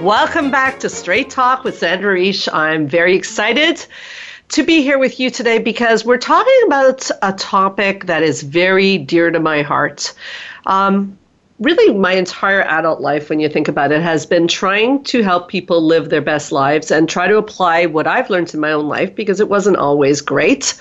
Welcome back to Straight Talk with Sandra Reish. I'm very excited to be here with you today because we're talking about a topic that is very dear to my heart. Um, really my entire adult life, when you think about it, has been trying to help people live their best lives and try to apply what I've learned in my own life because it wasn't always great.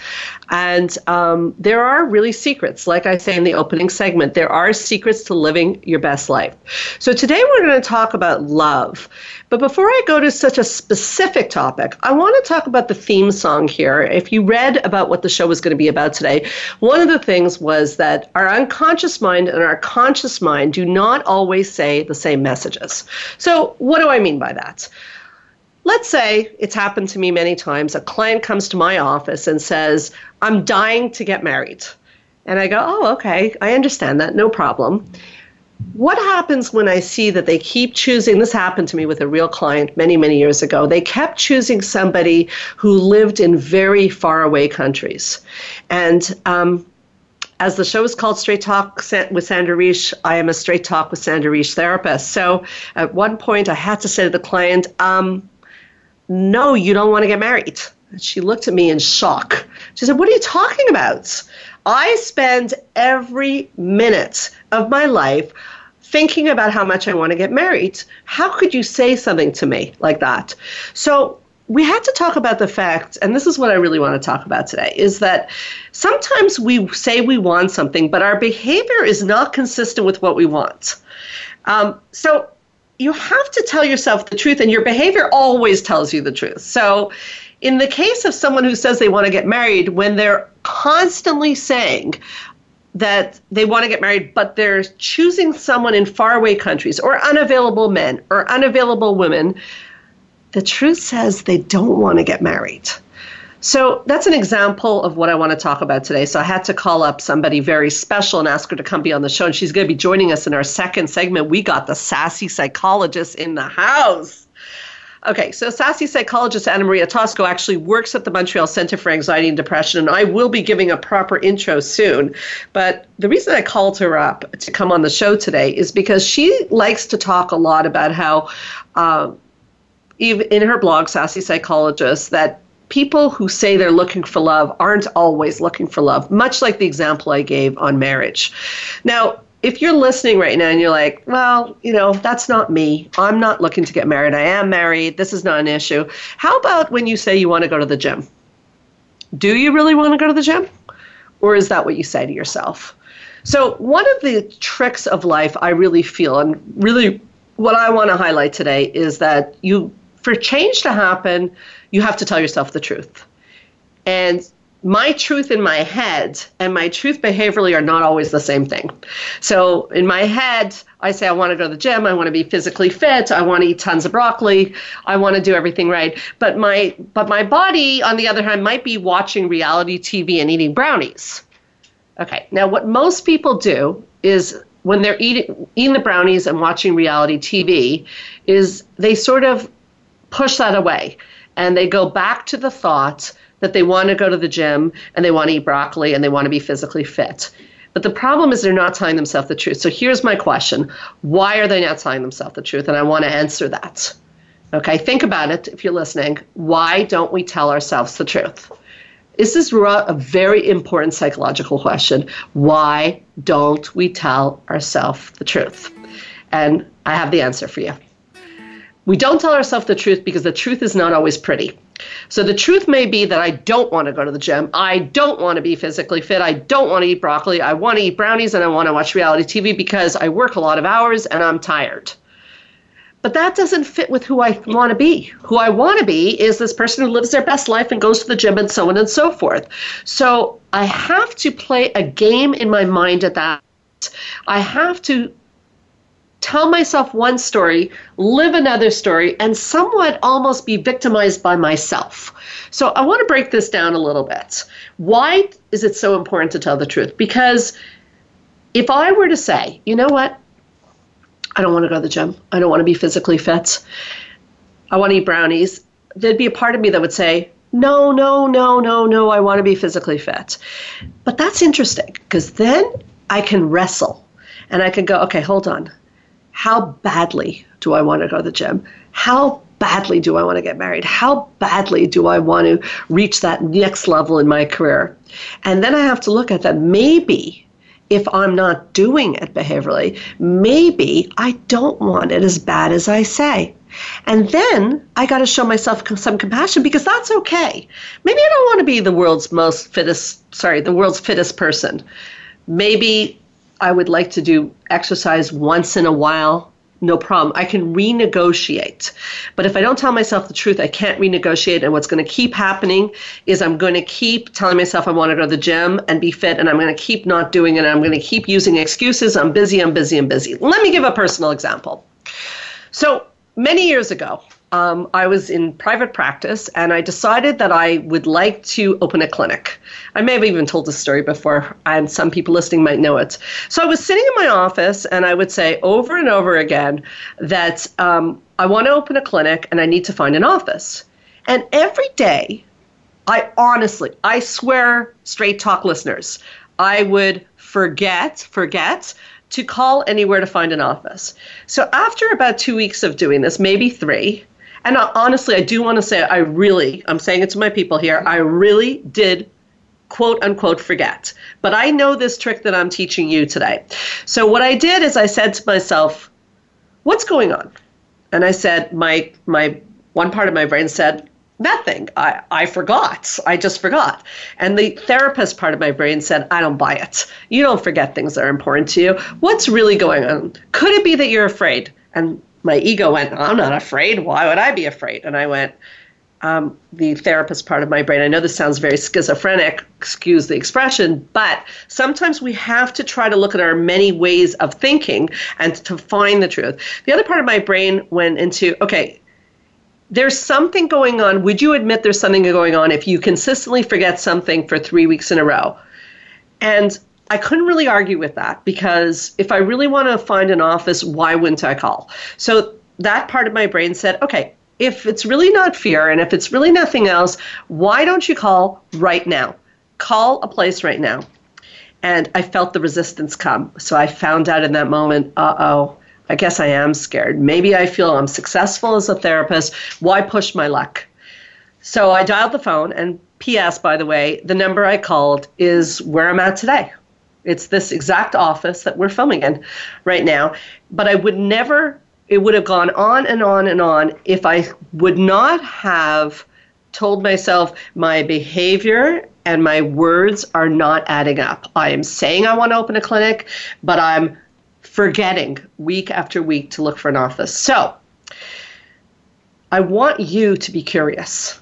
And um, there are really secrets, like I say in the opening segment, there are secrets to living your best life. So today we're going to talk about love. But before I go to such a specific topic, I want to talk about the theme song here. If you read about what the show was going to be about today, one of the things was that our unconscious mind and our conscious mind do not always say the same messages. So, what do I mean by that? Let's say it's happened to me many times. A client comes to my office and says, I'm dying to get married. And I go, Oh, okay, I understand that, no problem what happens when I see that they keep choosing? This happened to me with a real client many, many years ago. They kept choosing somebody who lived in very far away countries. And um, as the show is called Straight Talk with Sandra Reish, I am a Straight Talk with Sandra Reish therapist. So at one point, I had to say to the client, um, No, you don't want to get married. And she looked at me in shock. She said, What are you talking about? I spend every minute of my life thinking about how much I want to get married. How could you say something to me like that? So we had to talk about the fact, and this is what I really want to talk about today, is that sometimes we say we want something, but our behavior is not consistent with what we want. Um, so you have to tell yourself the truth, and your behavior always tells you the truth. So in the case of someone who says they want to get married, when they're constantly saying that they want to get married, but they're choosing someone in faraway countries or unavailable men or unavailable women, the truth says they don't want to get married. So that's an example of what I want to talk about today. So I had to call up somebody very special and ask her to come be on the show. And she's going to be joining us in our second segment. We got the sassy psychologist in the house. Okay, so sassy psychologist Anna Maria Tosco actually works at the Montreal Center for Anxiety and Depression, and I will be giving a proper intro soon. But the reason I called her up to come on the show today is because she likes to talk a lot about how, uh, in her blog, Sassy Psychologist, that people who say they're looking for love aren't always looking for love, much like the example I gave on marriage. Now, if you're listening right now and you're like, well, you know, that's not me. I'm not looking to get married. I am married. This is not an issue. How about when you say you want to go to the gym? Do you really want to go to the gym? Or is that what you say to yourself? So, one of the tricks of life I really feel, and really what I want to highlight today, is that you, for change to happen, you have to tell yourself the truth. And my truth in my head and my truth behaviorally are not always the same thing. So in my head, I say I want to go to the gym, I want to be physically fit, I want to eat tons of broccoli, I want to do everything right. But my but my body on the other hand might be watching reality TV and eating brownies. Okay. Now what most people do is when they're eating eating the brownies and watching reality TV is they sort of push that away and they go back to the thought that they want to go to the gym and they want to eat broccoli and they want to be physically fit. But the problem is they're not telling themselves the truth. So here's my question Why are they not telling themselves the truth? And I want to answer that. Okay, think about it if you're listening. Why don't we tell ourselves the truth? This is a very important psychological question. Why don't we tell ourselves the truth? And I have the answer for you. We don't tell ourselves the truth because the truth is not always pretty. So the truth may be that I don't want to go to the gym. I don't want to be physically fit. I don't want to eat broccoli. I want to eat brownies and I want to watch reality TV because I work a lot of hours and I'm tired. But that doesn't fit with who I want to be. Who I want to be is this person who lives their best life and goes to the gym and so on and so forth. So I have to play a game in my mind at that. I have to tell myself one story, live another story, and somewhat almost be victimized by myself. So I want to break this down a little bit. Why is it so important to tell the truth? Because if I were to say, you know what, I don't want to go to the gym, I don't want to be physically fit, I want to eat brownies, there'd be a part of me that would say, no, no, no, no, no, I want to be physically fit. But that's interesting because then I can wrestle and I can go, okay, hold on. How badly do I want to go to the gym? How badly do I want to get married? How badly do I want to reach that next level in my career? And then I have to look at that. Maybe if I'm not doing it behaviorally, maybe I don't want it as bad as I say. And then I got to show myself some compassion because that's okay. Maybe I don't want to be the world's most fittest, sorry, the world's fittest person. Maybe I would like to do exercise once in a while. No problem. I can renegotiate. But if I don't tell myself the truth, I can't renegotiate. And what's going to keep happening is I'm going to keep telling myself I want to go to the gym and be fit, and I'm going to keep not doing it. I'm going to keep using excuses. I'm busy, I'm busy, I'm busy. Let me give a personal example. So many years ago, um, I was in private practice and I decided that I would like to open a clinic. I may have even told this story before, and some people listening might know it. So I was sitting in my office and I would say over and over again that um, I want to open a clinic and I need to find an office. And every day, I honestly, I swear, straight talk listeners, I would forget, forget to call anywhere to find an office. So after about two weeks of doing this, maybe three, and honestly, I do want to say I really, I'm saying it to my people here, I really did quote unquote forget. But I know this trick that I'm teaching you today. So what I did is I said to myself, what's going on? And I said, my my one part of my brain said, nothing. I, I forgot. I just forgot. And the therapist part of my brain said, I don't buy it. You don't forget things that are important to you. What's really going on? Could it be that you're afraid? And my ego went, I'm not afraid. Why would I be afraid? And I went, um, the therapist part of my brain. I know this sounds very schizophrenic, excuse the expression, but sometimes we have to try to look at our many ways of thinking and to find the truth. The other part of my brain went into, okay, there's something going on. Would you admit there's something going on if you consistently forget something for three weeks in a row? And I couldn't really argue with that because if I really want to find an office, why wouldn't I call? So that part of my brain said, okay, if it's really not fear and if it's really nothing else, why don't you call right now? Call a place right now. And I felt the resistance come. So I found out in that moment, uh oh, I guess I am scared. Maybe I feel I'm successful as a therapist. Why push my luck? So I dialed the phone, and P.S., by the way, the number I called is where I'm at today. It's this exact office that we're filming in right now. But I would never, it would have gone on and on and on if I would not have told myself my behavior and my words are not adding up. I am saying I want to open a clinic, but I'm forgetting week after week to look for an office. So I want you to be curious.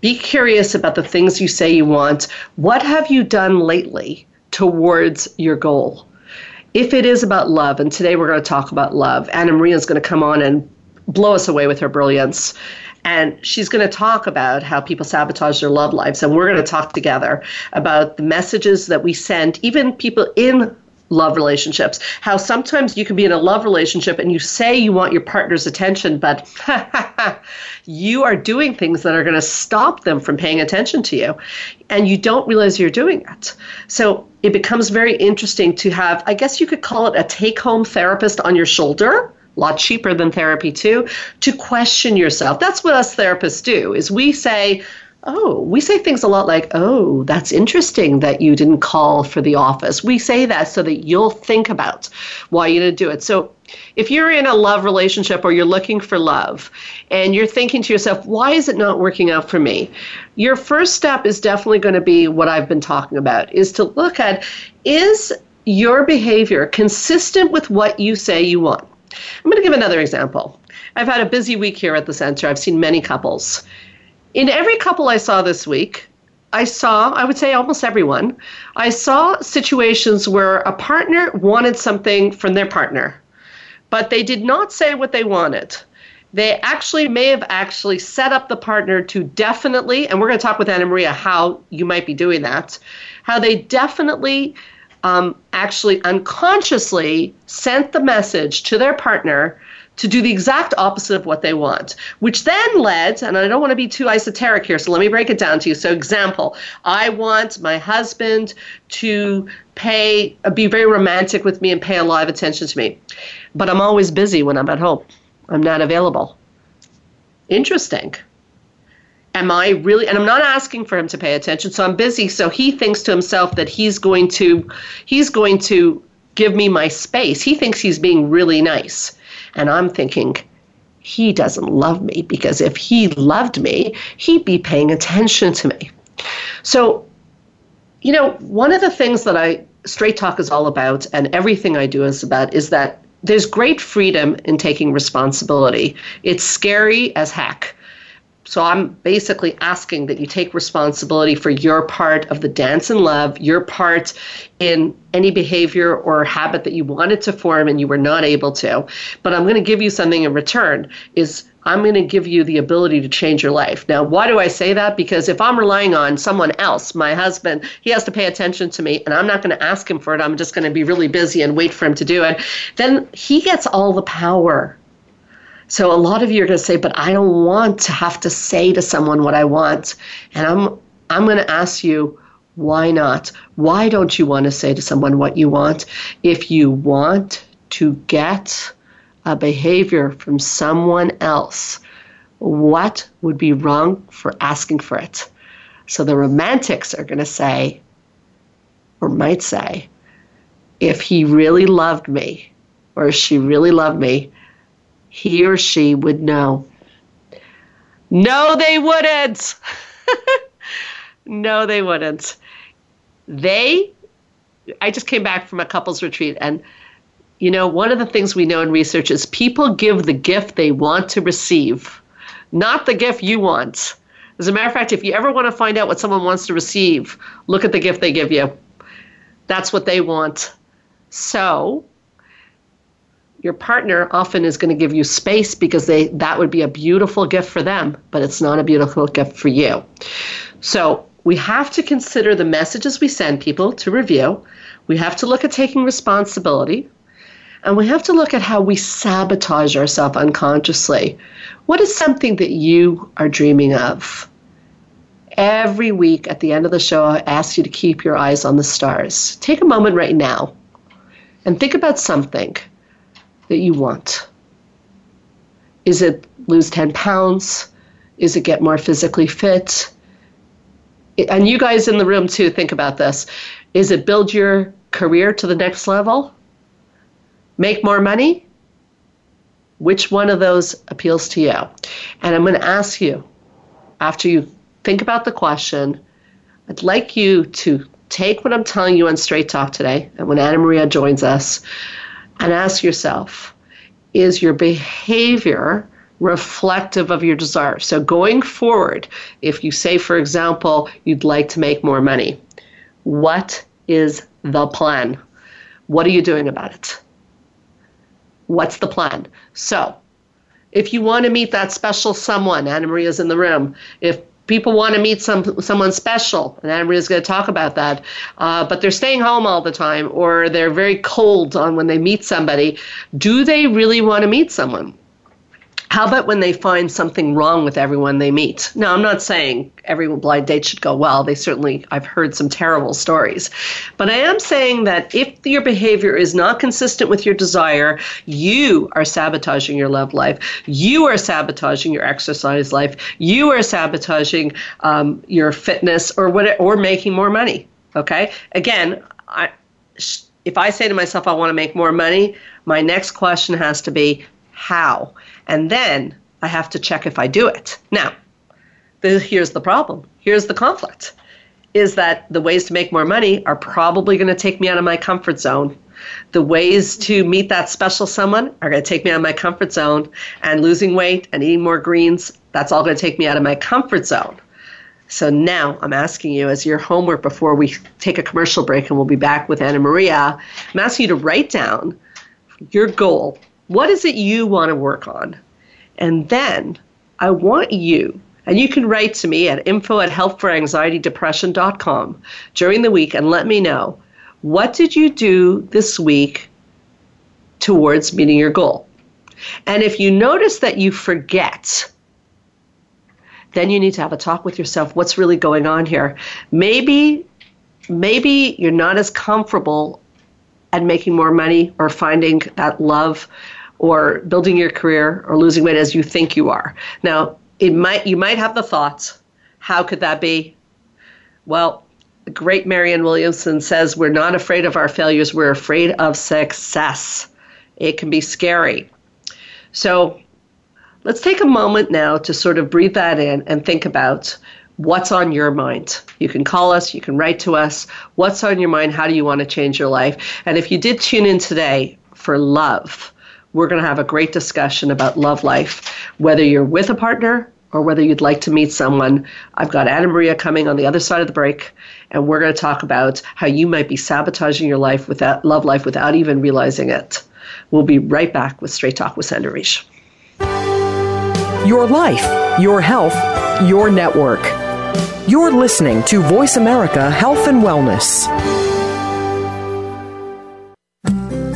Be curious about the things you say you want. What have you done lately towards your goal? If it is about love, and today we're going to talk about love, Anna Maria is going to come on and blow us away with her brilliance. And she's going to talk about how people sabotage their love lives. And we're going to talk together about the messages that we send, even people in love relationships. How sometimes you can be in a love relationship and you say you want your partner's attention, but you are doing things that are going to stop them from paying attention to you. And you don't realize you're doing it. So it becomes very interesting to have, I guess you could call it a take home therapist on your shoulder a lot cheaper than therapy too to question yourself that's what us therapists do is we say Oh, we say things a lot like, oh, that's interesting that you didn't call for the office. We say that so that you'll think about why you didn't do it. So if you're in a love relationship or you're looking for love and you're thinking to yourself, why is it not working out for me? Your first step is definitely going to be what I've been talking about is to look at is your behavior consistent with what you say you want? I'm going to give another example. I've had a busy week here at the center. I've seen many couples in every couple I saw this week, I saw, I would say almost everyone, I saw situations where a partner wanted something from their partner, but they did not say what they wanted. They actually may have actually set up the partner to definitely, and we're going to talk with Anna Maria how you might be doing that, how they definitely um, actually unconsciously sent the message to their partner to do the exact opposite of what they want, which then led, and I don't want to be too esoteric here, so let me break it down to you. So, example, I want my husband to pay, be very romantic with me and pay a lot of attention to me, but I'm always busy when I'm at home. I'm not available. Interesting. Am I really, and I'm not asking for him to pay attention, so I'm busy. So he thinks to himself that he's going to, he's going to give me my space. He thinks he's being really nice. And I'm thinking, he doesn't love me because if he loved me, he'd be paying attention to me. So, you know, one of the things that I, Straight Talk is all about, and everything I do is about, is that there's great freedom in taking responsibility. It's scary as heck. So I'm basically asking that you take responsibility for your part of the dance and love, your part in any behavior or habit that you wanted to form and you were not able to. But I'm going to give you something in return is I'm going to give you the ability to change your life. Now, why do I say that? Because if I'm relying on someone else, my husband, he has to pay attention to me and I'm not going to ask him for it. I'm just going to be really busy and wait for him to do it. Then he gets all the power so a lot of you are going to say, but I don't want to have to say to someone what I want. And I'm I'm going to ask you, why not? Why don't you want to say to someone what you want? If you want to get a behavior from someone else, what would be wrong for asking for it? So the romantics are going to say, or might say, if he really loved me, or if she really loved me, he or she would know. No, they wouldn't. no, they wouldn't. They, I just came back from a couples retreat, and you know, one of the things we know in research is people give the gift they want to receive, not the gift you want. As a matter of fact, if you ever want to find out what someone wants to receive, look at the gift they give you. That's what they want. So, your partner often is going to give you space because they that would be a beautiful gift for them, but it's not a beautiful gift for you. So we have to consider the messages we send people to review. We have to look at taking responsibility. And we have to look at how we sabotage ourselves unconsciously. What is something that you are dreaming of? Every week at the end of the show, I ask you to keep your eyes on the stars. Take a moment right now and think about something that you want? Is it lose 10 pounds? Is it get more physically fit? And you guys in the room too, think about this. Is it build your career to the next level? Make more money? Which one of those appeals to you? And I'm going to ask you, after you think about the question, I'd like you to take what I'm telling you on Straight Talk today, and when Anna Maria joins us, and ask yourself is your behavior reflective of your desire? So, going forward, if you say, for example, you'd like to make more money, what is the plan? What are you doing about it? What's the plan? So, if you want to meet that special someone, Anna Maria's in the room. If people want to meet some someone special, and Anna-Maria's going to talk about that. Uh, but they're staying home all the time, or they're very cold on when they meet somebody. Do they really want to meet someone? How about when they find something wrong with everyone they meet? Now, I'm not saying every blind date should go well. They certainly, I've heard some terrible stories. But I am saying that if your behavior is not consistent with your desire, you are sabotaging your love life. You are sabotaging your exercise life. You are sabotaging um, your fitness or what, or making more money. Okay. Again, I, if I say to myself, I want to make more money, my next question has to be how? And then I have to check if I do it. Now, the, here's the problem. Here's the conflict is that the ways to make more money are probably going to take me out of my comfort zone. The ways to meet that special someone are going to take me out of my comfort zone. And losing weight and eating more greens, that's all going to take me out of my comfort zone. So now I'm asking you, as your homework before we take a commercial break and we'll be back with Anna Maria, I'm asking you to write down your goal What is it you want to work on? And then I want you, and you can write to me at info at helpforanxietydepression.com during the week and let me know what did you do this week towards meeting your goal? And if you notice that you forget, then you need to have a talk with yourself. What's really going on here? Maybe, maybe you're not as comfortable at making more money or finding that love or building your career or losing weight as you think you are. Now, it might you might have the thoughts, how could that be? Well, great Marianne Williamson says we're not afraid of our failures, we're afraid of success. It can be scary. So, let's take a moment now to sort of breathe that in and think about what's on your mind. You can call us, you can write to us. What's on your mind? How do you want to change your life? And if you did tune in today for love, we're going to have a great discussion about love life, whether you're with a partner or whether you'd like to meet someone. I've got Anna Maria coming on the other side of the break, and we're going to talk about how you might be sabotaging your life without love life without even realizing it. We'll be right back with Straight Talk with Sandra Reish. Your life, your health, your network. You're listening to Voice America Health and Wellness.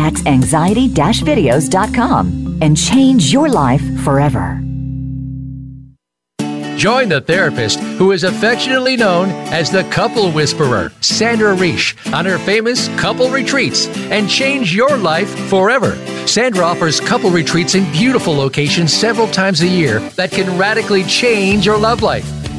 That's anxiety videos.com and change your life forever. Join the therapist who is affectionately known as the couple whisperer, Sandra Reish, on her famous couple retreats and change your life forever. Sandra offers couple retreats in beautiful locations several times a year that can radically change your love life.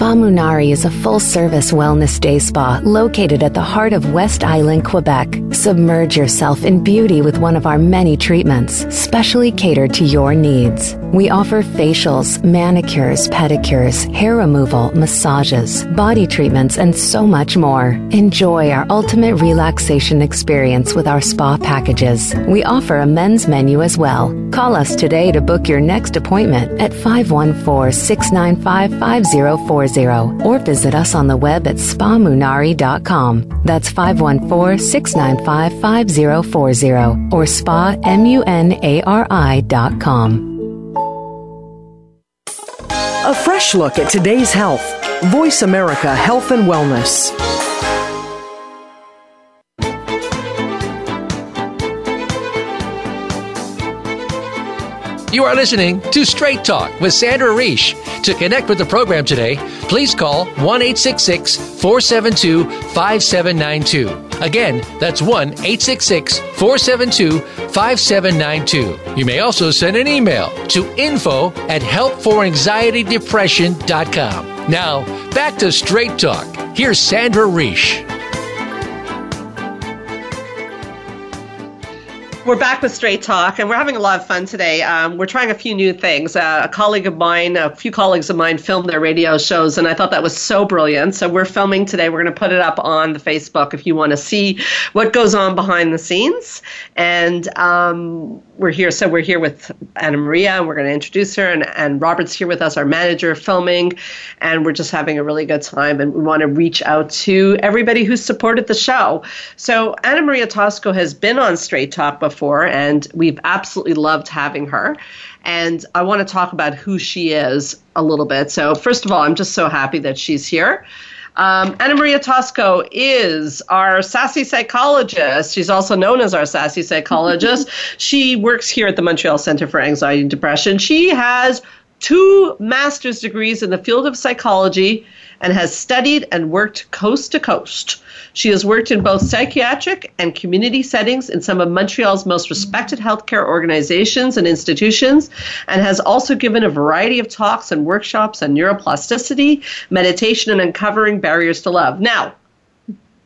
Spa Munari is a full service wellness day spa located at the heart of West Island, Quebec. Submerge yourself in beauty with one of our many treatments, specially catered to your needs. We offer facials, manicures, pedicures, hair removal, massages, body treatments, and so much more. Enjoy our ultimate relaxation experience with our spa packages. We offer a men's menu as well. Call us today to book your next appointment at 514 695 5040 or visit us on the web at spamunari.com. That's 514 695 5040 or spamunari.com. A fresh look at today's health. Voice America Health and Wellness. You are listening to Straight Talk with Sandra Reish. To connect with the program today, please call 1 472 5792. Again, that's 1 866 472 5792. You may also send an email to info at helpforanxietydepression.com. Now, back to Straight Talk. Here's Sandra Reish. We're back with Straight Talk, and we're having a lot of fun today. Um, we're trying a few new things. Uh, a colleague of mine, a few colleagues of mine, filmed their radio shows, and I thought that was so brilliant. So we're filming today. We're going to put it up on the Facebook if you want to see what goes on behind the scenes. And um, we're here. So we're here with Anna Maria, and we're going to introduce her. And, and Robert's here with us, our manager, filming, and we're just having a really good time. And we want to reach out to everybody who's supported the show. So Anna Maria Tosco has been on Straight Talk before before, and we've absolutely loved having her. And I want to talk about who she is a little bit. So, first of all, I'm just so happy that she's here. Um, Anna Maria Tosco is our sassy psychologist. She's also known as our sassy psychologist. she works here at the Montreal Center for Anxiety and Depression. She has two master's degrees in the field of psychology and has studied and worked coast to coast. She has worked in both psychiatric and community settings in some of Montreal's most respected healthcare organizations and institutions, and has also given a variety of talks and workshops on neuroplasticity, meditation, and uncovering barriers to love. Now,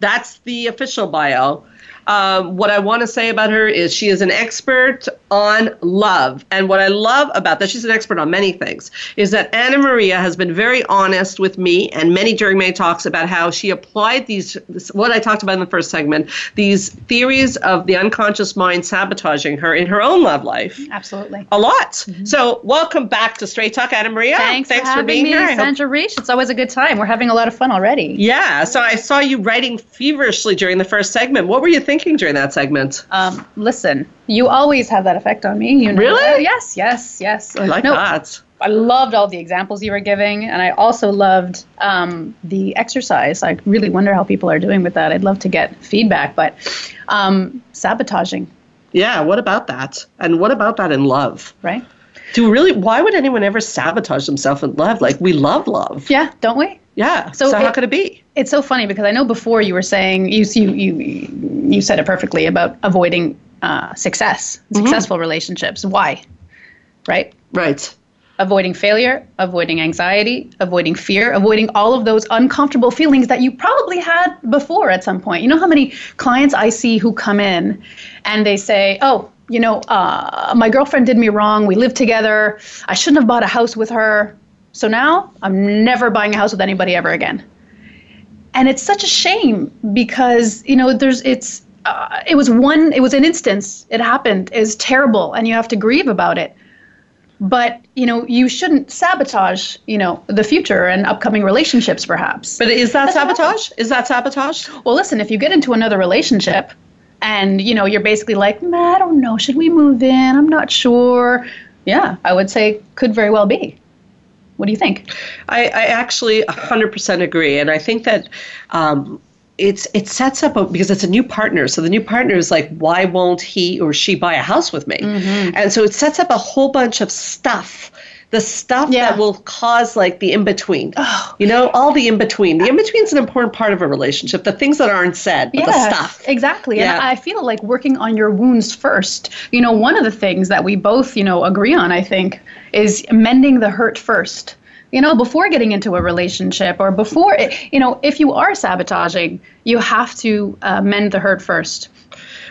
that's the official bio. Um, what I want to say about her is she is an expert on love. And what I love about that, she's an expert on many things, is that Anna Maria has been very honest with me and many during my talks about how she applied these, this, what I talked about in the first segment, these theories of the unconscious mind sabotaging her in her own love life. Absolutely. A lot. Mm-hmm. So, welcome back to Straight Talk, Anna Maria. Thanks, Thanks for, for being me, here. Sandra Reich. It's always a good time. We're having a lot of fun already. Yeah. So, I saw you writing feverishly during the first segment. What were you thinking? Thinking during that segment? Um, listen, you always have that effect on me. You know really? That. Yes, yes, yes. I like no, that. I loved all the examples you were giving, and I also loved um, the exercise. I really wonder how people are doing with that. I'd love to get feedback, but um, sabotaging. Yeah, what about that? And what about that in love? Right. Do really? Why would anyone ever sabotage themselves in love? Like we love love. Yeah, don't we? Yeah. So, so how could it be? It's so funny because I know before you were saying you you you you said it perfectly about avoiding uh, success, mm-hmm. successful relationships. Why? Right. Right. Avoiding failure, avoiding anxiety, avoiding fear, avoiding all of those uncomfortable feelings that you probably had before at some point. You know how many clients I see who come in and they say, "Oh, you know, uh, my girlfriend did me wrong. We lived together. I shouldn't have bought a house with her. So now I'm never buying a house with anybody ever again. And it's such a shame because, you know, there's, it's, uh, it was one, it was an instance. It happened. It's terrible and you have to grieve about it. But, you know, you shouldn't sabotage, you know, the future and upcoming relationships perhaps. But is that That's sabotage? Is that sabotage? Well, listen, if you get into another relationship and, you know, you're basically like, I don't know, should we move in? I'm not sure. Yeah, I would say could very well be. What do you think? I, I actually 100% agree. And I think that um, it's it sets up a, because it's a new partner. So the new partner is like, why won't he or she buy a house with me? Mm-hmm. And so it sets up a whole bunch of stuff the stuff yeah. that will cause like the in between. Oh. You know, all the in between. The in between is an important part of a relationship. The things that aren't said, but yes, the stuff. Exactly. Yeah. And I feel like working on your wounds first. You know, one of the things that we both, you know, agree on, I think, is mending the hurt first you know, before getting into a relationship or before, you know, if you are sabotaging, you have to uh, mend the hurt first.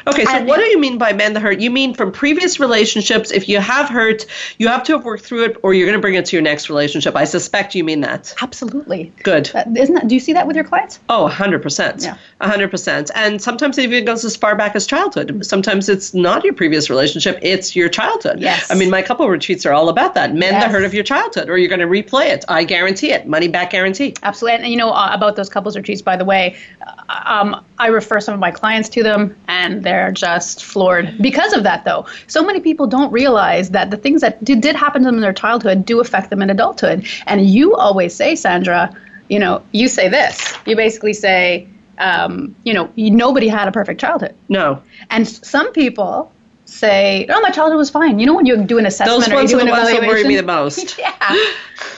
Okay, so and, what do you mean by mend the hurt? You mean from previous relationships, if you have hurt, you have to have worked through it, or you're going to bring it to your next relationship. I suspect you mean that. Absolutely. Good. Uh, isn't that? Do you see that with your clients? Oh, 100%. Yeah. 100%. And sometimes it even goes as far back as childhood. Sometimes it's not your previous relationship, it's your childhood. Yes. I mean, my couple retreats are all about that. Mend yes. the hurt of your childhood, or you're going to replay it. I guarantee it. Money back guarantee. Absolutely. And, you know, uh, about those couples retreats, by the way, uh, um, I refer some of my clients to them, and they're just floored because of that, though. So many people don't realize that the things that did, did happen to them in their childhood do affect them in adulthood. And you always say, Sandra, you know, you say this. You basically say, um, you know, nobody had a perfect childhood. No. And some people say, "Oh, my childhood was fine." You know, when you do an assessment Those or you do an evaluation, that worry me the most. yeah,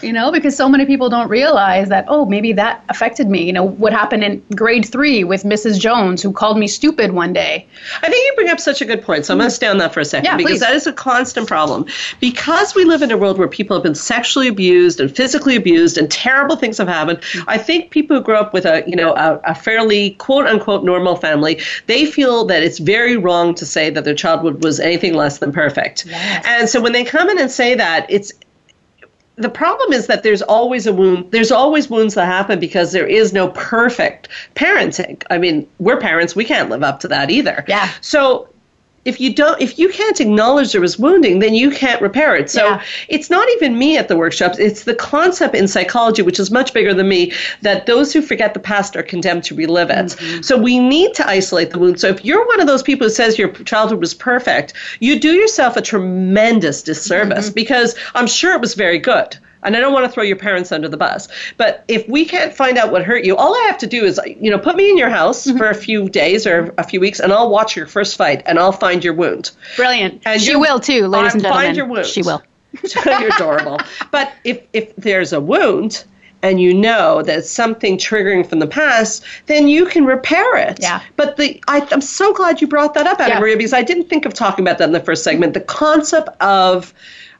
you know, because so many people don't realize that. Oh, maybe that affected me. You know, what happened in grade three with Mrs. Jones, who called me stupid one day. I think you bring up such a good point. So I'm going to stay on that for a second yeah, because please. that is a constant problem. Because we live in a world where people have been sexually abused and physically abused, and terrible things have happened. Mm-hmm. I think people who grow up with a you know a, a fairly quote unquote normal family, they feel that it's very wrong to say that their childhood was anything less than perfect. Yes. And so when they come in and say that, it's the problem is that there's always a wound there's always wounds that happen because there is no perfect parenting i mean we're parents we can't live up to that either yeah so if you don't if you can't acknowledge there was wounding then you can't repair it so yeah. it's not even me at the workshops it's the concept in psychology which is much bigger than me that those who forget the past are condemned to relive it mm-hmm. so we need to isolate the wound so if you're one of those people who says your childhood was perfect you do yourself a tremendous disservice mm-hmm. because i'm sure it was very good and I don't want to throw your parents under the bus. But if we can't find out what hurt you, all I have to do is, you know, put me in your house mm-hmm. for a few days or a few weeks, and I'll watch your first fight, and I'll find your wound. Brilliant. And she will too, ladies and gentlemen. Find your wound. She will. You're adorable. But if if there's a wound and you know that it's something triggering from the past, then you can repair it. Yeah. But the I, I'm so glad you brought that up, Anna Yeah. Maria, because I didn't think of talking about that in the first segment. The concept of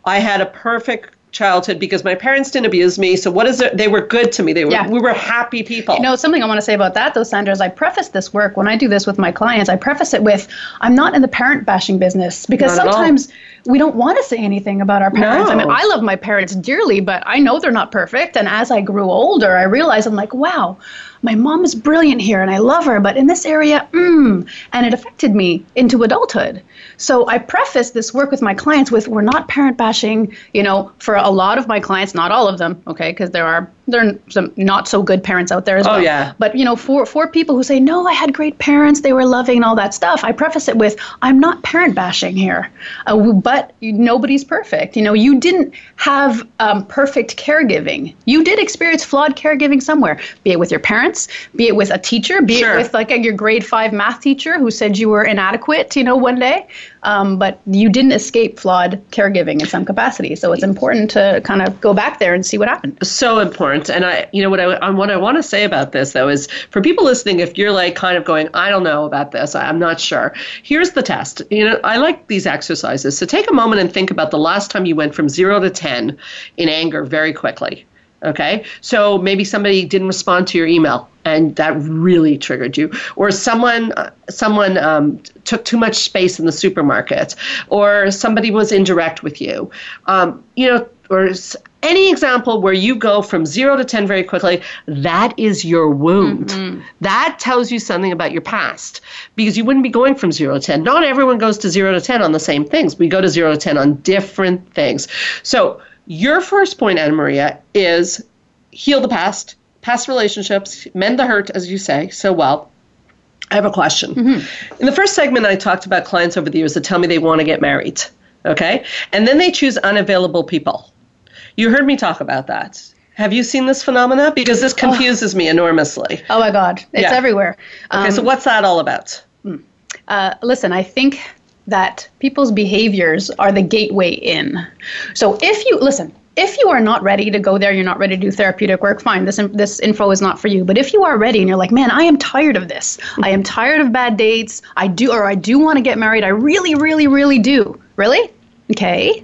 I had a perfect childhood because my parents didn't abuse me. So what is it? They were good to me. They were Yeah. we were happy people. You know, something I want to say about that, though, Sandra, is I preface this work when I do this with my clients. I preface it with, I'm not in the parent bashing business because Not sometimes we don't want to say anything about our parents. I mean, I love my parents dearly, but I know they're not perfect. And as I grew older, I realized I'm like, wow, my mom is brilliant here and I love her, but in this area, mm, and it affected me into adulthood. So I preface this work with my clients with, we're not parent bashing, you know, for a lot of my clients, not all of them, okay, because there are there are some not so good parents out there as Oh, well. yeah. But you know, for for people who say no, I had great parents, they were loving and all that stuff, I preface it with, I'm not parent bashing here, uh, but nobody's perfect. You know, you didn't have um, perfect caregiving. You did experience flawed caregiving somewhere, be it with your parents, be it with a teacher, be Sure. it with like a, your grade five math teacher who said you were inadequate. You know, one day. Um, but you didn't escape flawed caregiving in some capacity. So it's important to kind of go back there and see what happened. so important. And I, you know, what I, I- what I want to say about this though is for people listening, if you're like kind of going, I don't know about this, I- I'm not sure. Here's the test. You know, I like these exercises. So take a moment and think about the last time you went from zero to ten in anger very quickly. Okay, so maybe somebody didn't respond to your email, and that really triggered you, or someone uh, someone um, took too much space in the supermarket, or somebody was indirect with you. Um, you know, or any example where you go from zero to 10 very quickly, that is your wound. Mm-hmm. That tells you something about your past because you wouldn't be going from zero to 10. Not everyone goes to zero to 10 on the same things. We go to zero to 10 on different things. So, your first point, Anna Maria, is heal the past, past relationships, mend the hurt, as you say so well. I have a question. Mm-hmm. In the first segment, I talked about clients over the years that tell me they want to get married. Okay. And then they choose unavailable people. You heard me talk about that. Have you seen this phenomena? Because this confuses me enormously. Oh my God, it's Yeah. everywhere. Okay, so what's that all about? Uh, listen, I think that people's behaviors are the gateway in. So if you listen, if you are not ready to go there, you're not ready to do therapeutic work. Fine, this this info is not for you. But if you are ready and you're like, man, I am tired of this. I am tired of bad dates. I do, or I do want to get married. I really, really, really do. Really? Okay,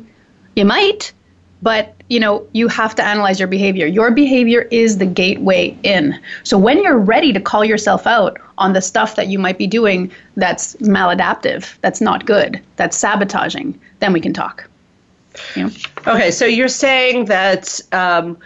you might, but you know you have to analyze your behavior. Your behavior is the gateway in. So when you're ready to call yourself out on the stuff that you might be doing that's maladaptive that's not good that's sabotaging then we can talk? Okay, so you're saying that um,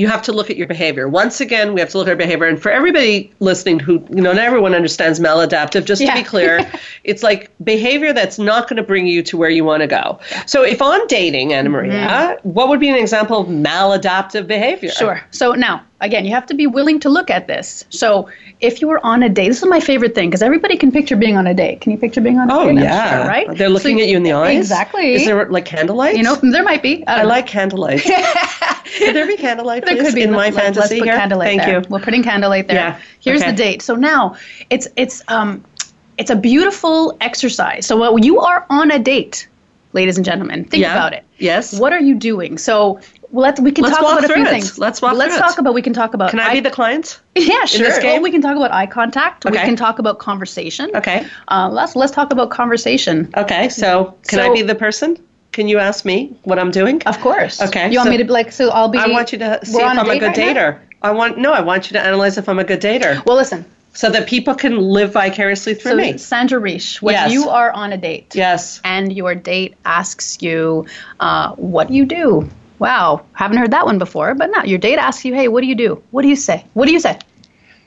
you have to look at your behavior. Once again, we have to look at our behavior. And for everybody listening who, you know, not everyone understands maladaptive, just to be clear, it's like behavior that's not going to bring you to where you want to go. So if on dating, Anna Maria, mm-hmm. what would be an example of maladaptive behavior? Sure. So now, again, you have to be willing to look at this. So if you were on a date, this is my favorite thing because everybody can picture being on a date. Can you picture being on a Oh, date? I'm yeah. sure, right? They're looking So- at you in the eyes? Exactly. Is there like candlelight? you know, there might be. I don't like candlelight. could there be candlelight, There could be in my fantasy let's put here? candlelight Thank there. you. We're putting candlelight there. Yeah, Here's okay. the date. So now it's it's um it's a beautiful exercise. So while you are on a date, ladies and gentlemen, think Yeah. about it. Yes. What are you doing? So let's we can Let's talk walk about a few it. things. Let's walk Let's through it. talk about we can talk about Can I be the client? yeah, sure. this game? Well, we can talk about eye contact. Okay. We can talk about conversation. Okay. Uh, let's let's talk about conversation. Okay, so can I be the person? Can you ask me what I'm doing? Of course. Okay, You want me to like? So I'll be. I want you to see if I'm a date good right now? dater. I want no, I want you to analyze if I'm a good dater, Well, listen. so that people can live vicariously through So me. Sandra Reish, when Yes. you are on a date, Yes. and your date asks you, uh, "What you do?" Wow, haven't heard that one before. But no, your date asks you, "Hey, what do you do?" What do you say? What do you say?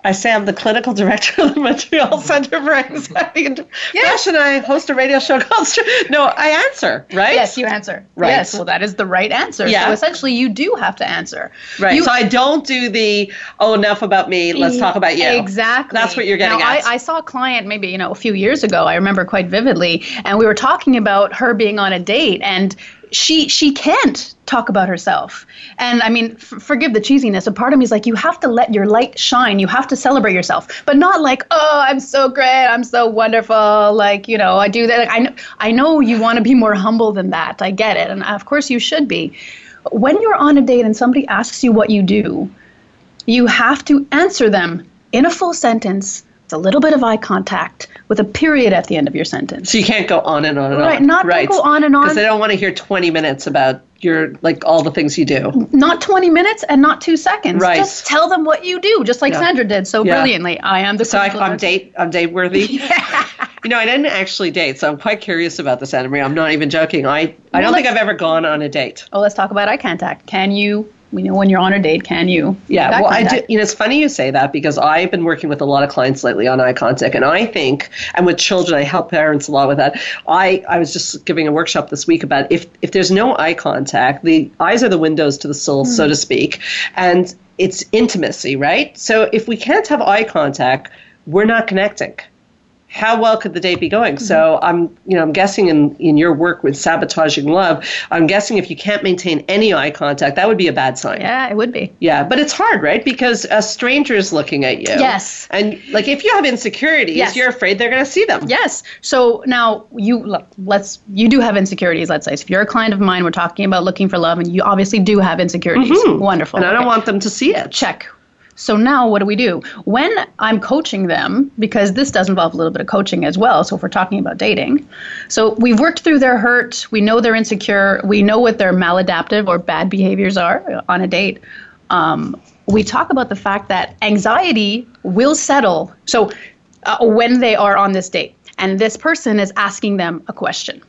I say I'm the clinical director of the Montreal Center for Anxiety and Depression. I host a radio show called. No, I answer right. Yes, you answer. Right. Yes, well, that is the right answer. Yeah. So essentially, you do have to answer. Right. You- so I don't do the oh enough about me. Let's talk about you. Exactly. That's what you're getting now, at. I, I saw a client maybe you know a few years ago. I remember quite vividly, and we were talking about her being on a date, and she she can't talk about herself. And I mean, f- forgive the cheesiness. A part of me is like, you have to let your light shine. You have to celebrate yourself, but not like, oh, I'm so great, I'm so wonderful. Like, you know, I do that. Like, I know, I know you want to be more humble than that. I get it, and of course you should be. When you're on a date and somebody asks you what you do, you have to answer them in a full sentence a little bit of eye contact with a period at the end of your sentence. So you can't go on and on and right, on. Not right, not go on and on. Because they don't want to hear 20 minutes about your like all the things you do. Not 20 minutes and not two seconds. Right. Just tell them what you do, just like Yeah. Sandra did so Yeah. brilliantly. I am the So I, I'm date I'm date worthy. yeah. You know, I didn't actually date, so I'm quite curious about this, Anna Marie. I'm not even joking. I, I Well, don't think I've ever gone on a date. Oh, let's talk about eye contact. Can you, you know, when you're on a date, can you? Yeah, well, I do. You know, it's funny you say that because I've been working with a lot of clients lately on eye contact, and I think, and with children, I help parents a lot with that. I I was just giving a workshop this week about if if there's no eye contact, the eyes are the windows to the soul, so hmm. to speak, and it's intimacy, right? So if we can't have eye contact, we're not connecting. How well could the date be going? So I'm, you know, I'm guessing in, in your work with sabotaging love, I'm guessing if you can't maintain any eye contact, that would be a bad sign. Yeah, it would be. Yeah, but it's hard, right? Because a stranger is looking at you. Yes. And like if you have insecurities, Yes. you're afraid they're going to see them. Yes. So now you look, let's you do have insecurities. Let's say so if you're a client of mine, we're talking about looking for love, and you obviously do have insecurities. Wonderful. Mm-hmm. And I don't Okay. want them to see it. check. So now what do we do? When I'm coaching them, because this does involve a little bit of coaching as well, so if we're talking about dating. So we've worked through their hurt, we know they're insecure, we know what their maladaptive or bad behaviors are on a date. Um, we talk about the fact that anxiety will settle. So uh, when they are on this date and this person is asking them a question.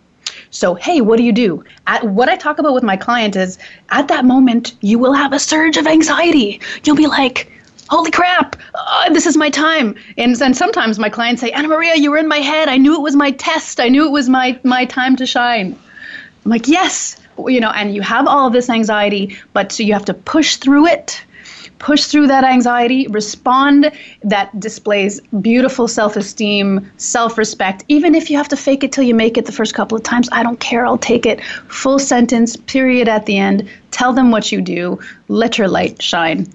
So, hey, what do you do? At, what I talk about with my client is at that moment, you will have a surge of anxiety. You'll be like, holy crap, uh, this is my time. And, and sometimes my clients say, Anna Maria, you were in my head. I knew it was my test. I knew it was my, my time to shine. I'm like, yes, you know, and you have all of this anxiety, but so you have to push through it, push through that anxiety, respond that displays beautiful self esteem, self respect. Even if you have to fake it till you make it the first couple of times, I don't care, I'll take it. Full sentence, period at the end. Tell them what you do, let your light shine.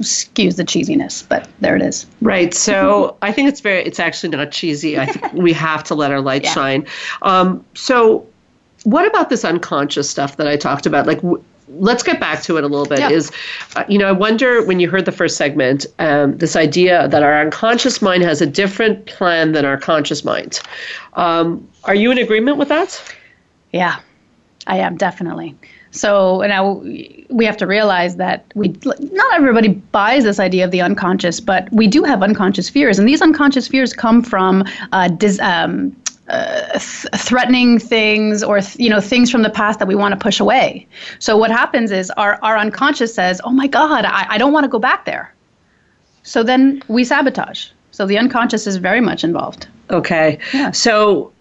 Excuse the cheesiness, but there it is. Right. So I think it's very, it's actually not cheesy. I think we have to let our light Yeah. shine. Um, so what about this unconscious stuff that I talked about? Like, w- let's get back to it a little bit. Yeah. Is, uh, you know, I wonder when you heard the first segment, um, this idea that our unconscious mind has a different plan than our conscious mind. Um, are you in agreement with that? Yeah, I am definitely. So now we have to realize that we not everybody buys this idea of the unconscious, but we do have unconscious fears, and these unconscious fears come from uh, dis, um, uh, th- threatening things or th- you know things from the past that we want to push away. So what happens is our our unconscious says, "Oh my God, I, I don't want to go back there." So then we sabotage. So the unconscious is very much involved. Okay. Yeah. So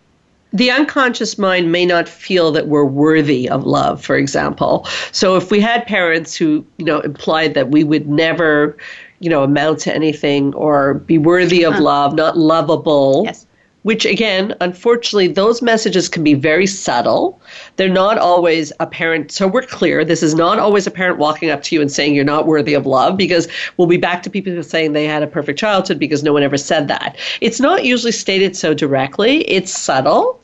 the unconscious mind may not feel that we're worthy of love, for example. So if we had parents who, you know, implied that we would never, you know, amount to anything or be worthy of uh-huh. love, not lovable. Yes. Which again, unfortunately, those messages can be very subtle. They're not always apparent. So we're clear. This is not always a parent walking up to you and saying you're not worthy of love because we'll be back to people saying they had a perfect childhood because no one ever said that. It's not usually stated so directly. It's subtle.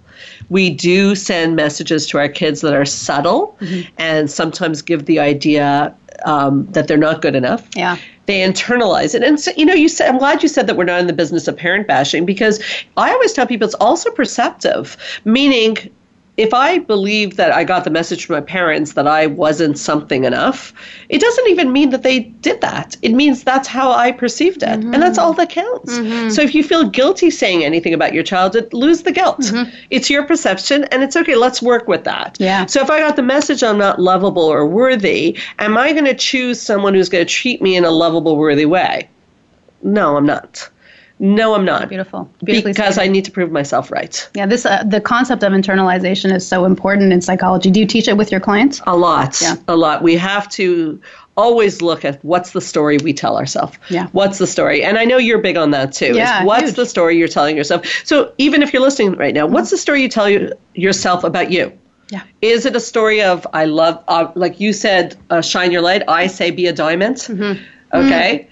We do send messages to our kids that are subtle and sometimes give the idea um, that they're not good enough Yeah. they internalize it. And so, you know, you said, I'm glad you said that we're not in the business of parent bashing because I always tell people it's also perceptive, meaning if I believe that I got the message from my parents that I wasn't something enough, it doesn't even mean that they did that. It means that's how I perceived it. And that's all that counts. Mm-hmm. So if you feel guilty saying anything about your childhood, lose the guilt. Mm-hmm. It's your perception and it's okay. Let's work with that. Yeah. So if I got the message I'm not lovable or worthy, am I going to choose someone who's going to treat me in a lovable, worthy way? No, I'm not. No, I'm not. Beautiful. Beautifully Because stated. I need to prove myself right. Yeah, this uh, the concept of internalization is so important in psychology. Do you teach it with your clients? A lot. Yeah. A lot. We have to always look at what's the story we tell ourselves. Yeah. What's the story? And I know you're big on that too. Yeah, What's huge. the story you're telling yourself? So even if you're listening right now, what's the story you tell you, yourself about you? Yeah. Is it a story of I love, uh, like you said, uh, shine your light? I say be a diamond. Mm-hmm. Okay.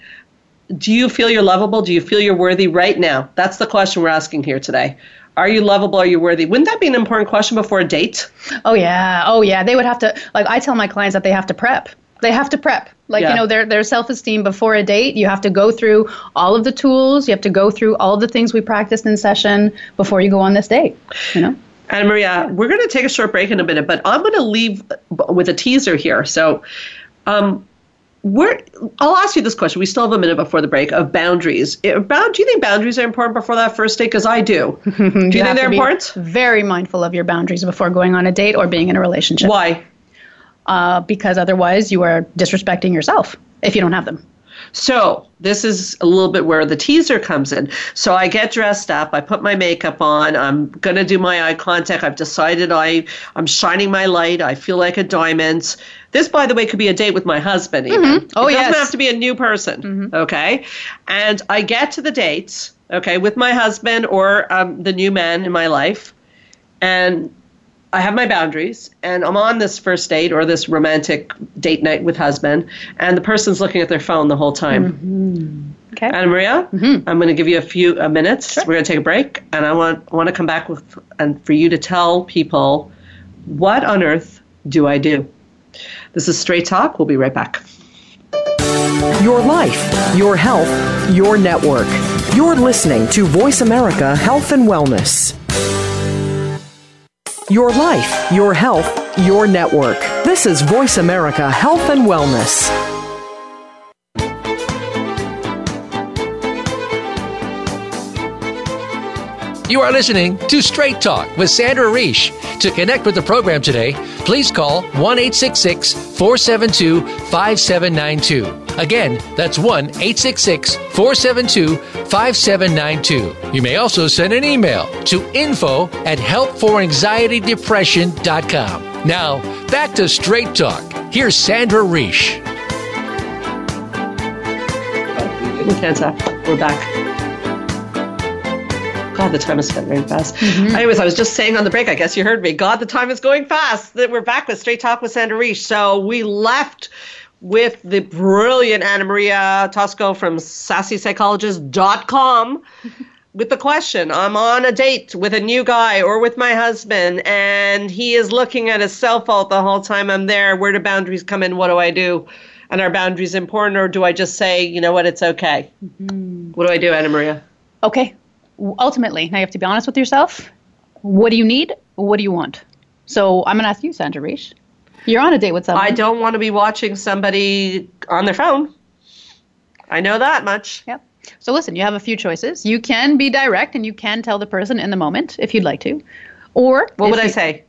Do you feel you're lovable? Do you feel you're worthy right now? That's the question we're asking here today. Are you lovable? Are you worthy? Wouldn't that be an important question before a date? Oh yeah, oh yeah. They would have to like I tell my clients that they have to prep. They have to prep. Like Yeah. you know, their their self esteem before a date. You have to go through all of the tools. You have to go through all the things we practiced in session before you go on this date. You know. Anna Maria, we're going to take a short break in a minute, but I'm going to leave with a teaser here. So, um, we're, I'll ask you this question. We still have a minute before the break of boundaries. Eh, Bound, do you think boundaries are important before that first date? Because I do. do you, have think they're important? Very mindful of your boundaries before going on a date or being in a relationship. Why? Uh, because otherwise, you are disrespecting yourself if you don't have them. So this is a little bit where the teaser comes in. So I get dressed up, I put my makeup on, I'm gonna do my eye contact. I've decided I I'm shining my light. I feel like a diamond. This, by the way, could be a date with my husband. Even. Oh, it doesn't yes. have to be a new person. Okay, and I get to the date. Okay, with my husband or um, the new man in my life, and I have my boundaries, and I'm on this first date or this romantic date night with husband, and the person's looking at their phone the whole time. Okay. Anna Maria, I'm going to give you a few uh, minutes. We're going to take a break, and I want want to come back with and for you to tell people what on earth do I do. This is Straight Talk. We'll be right back. Your life, your health, your network. You're listening to Voice America Health and Wellness. Your life, your health, your network. This is Voice America Health and Wellness. You are listening to Straight Talk with Sandra Reish. To connect with the program today, please call 1 866 472 5792. Again, that's 1 866 472 5792. You may also send an email to info at helpforanxietydepression.com. Now, back to Straight Talk. Here's Sandra Reish. We can't stop. We're back. God, the time is spent very fast. Mm-hmm. Anyways, I was just saying on the break, I guess you heard me. God, the time is going fast. That We're back with Straight Talk with Sandra Reish. So we left with the brilliant Anna Maria Tosco from sassypsychologist.com with the question I'm on a date with a new guy or with my husband, and he is looking at his cell phone the whole time I'm there. Where do boundaries come in? What do I do? And are boundaries important, or do I just say, you know what, it's okay? Mm-hmm. What do I do, Anna Maria? Okay. Ultimately, now you have to be honest with yourself. What do you need? What do you want? So I'm going to ask you, Sandra Reish. You're on a date with someone. I don't want to be watching somebody on their phone. I know that much. Yep. So listen, you have a few choices. You can be direct and you can tell the person in the moment if you'd like to. Or What would I you- say?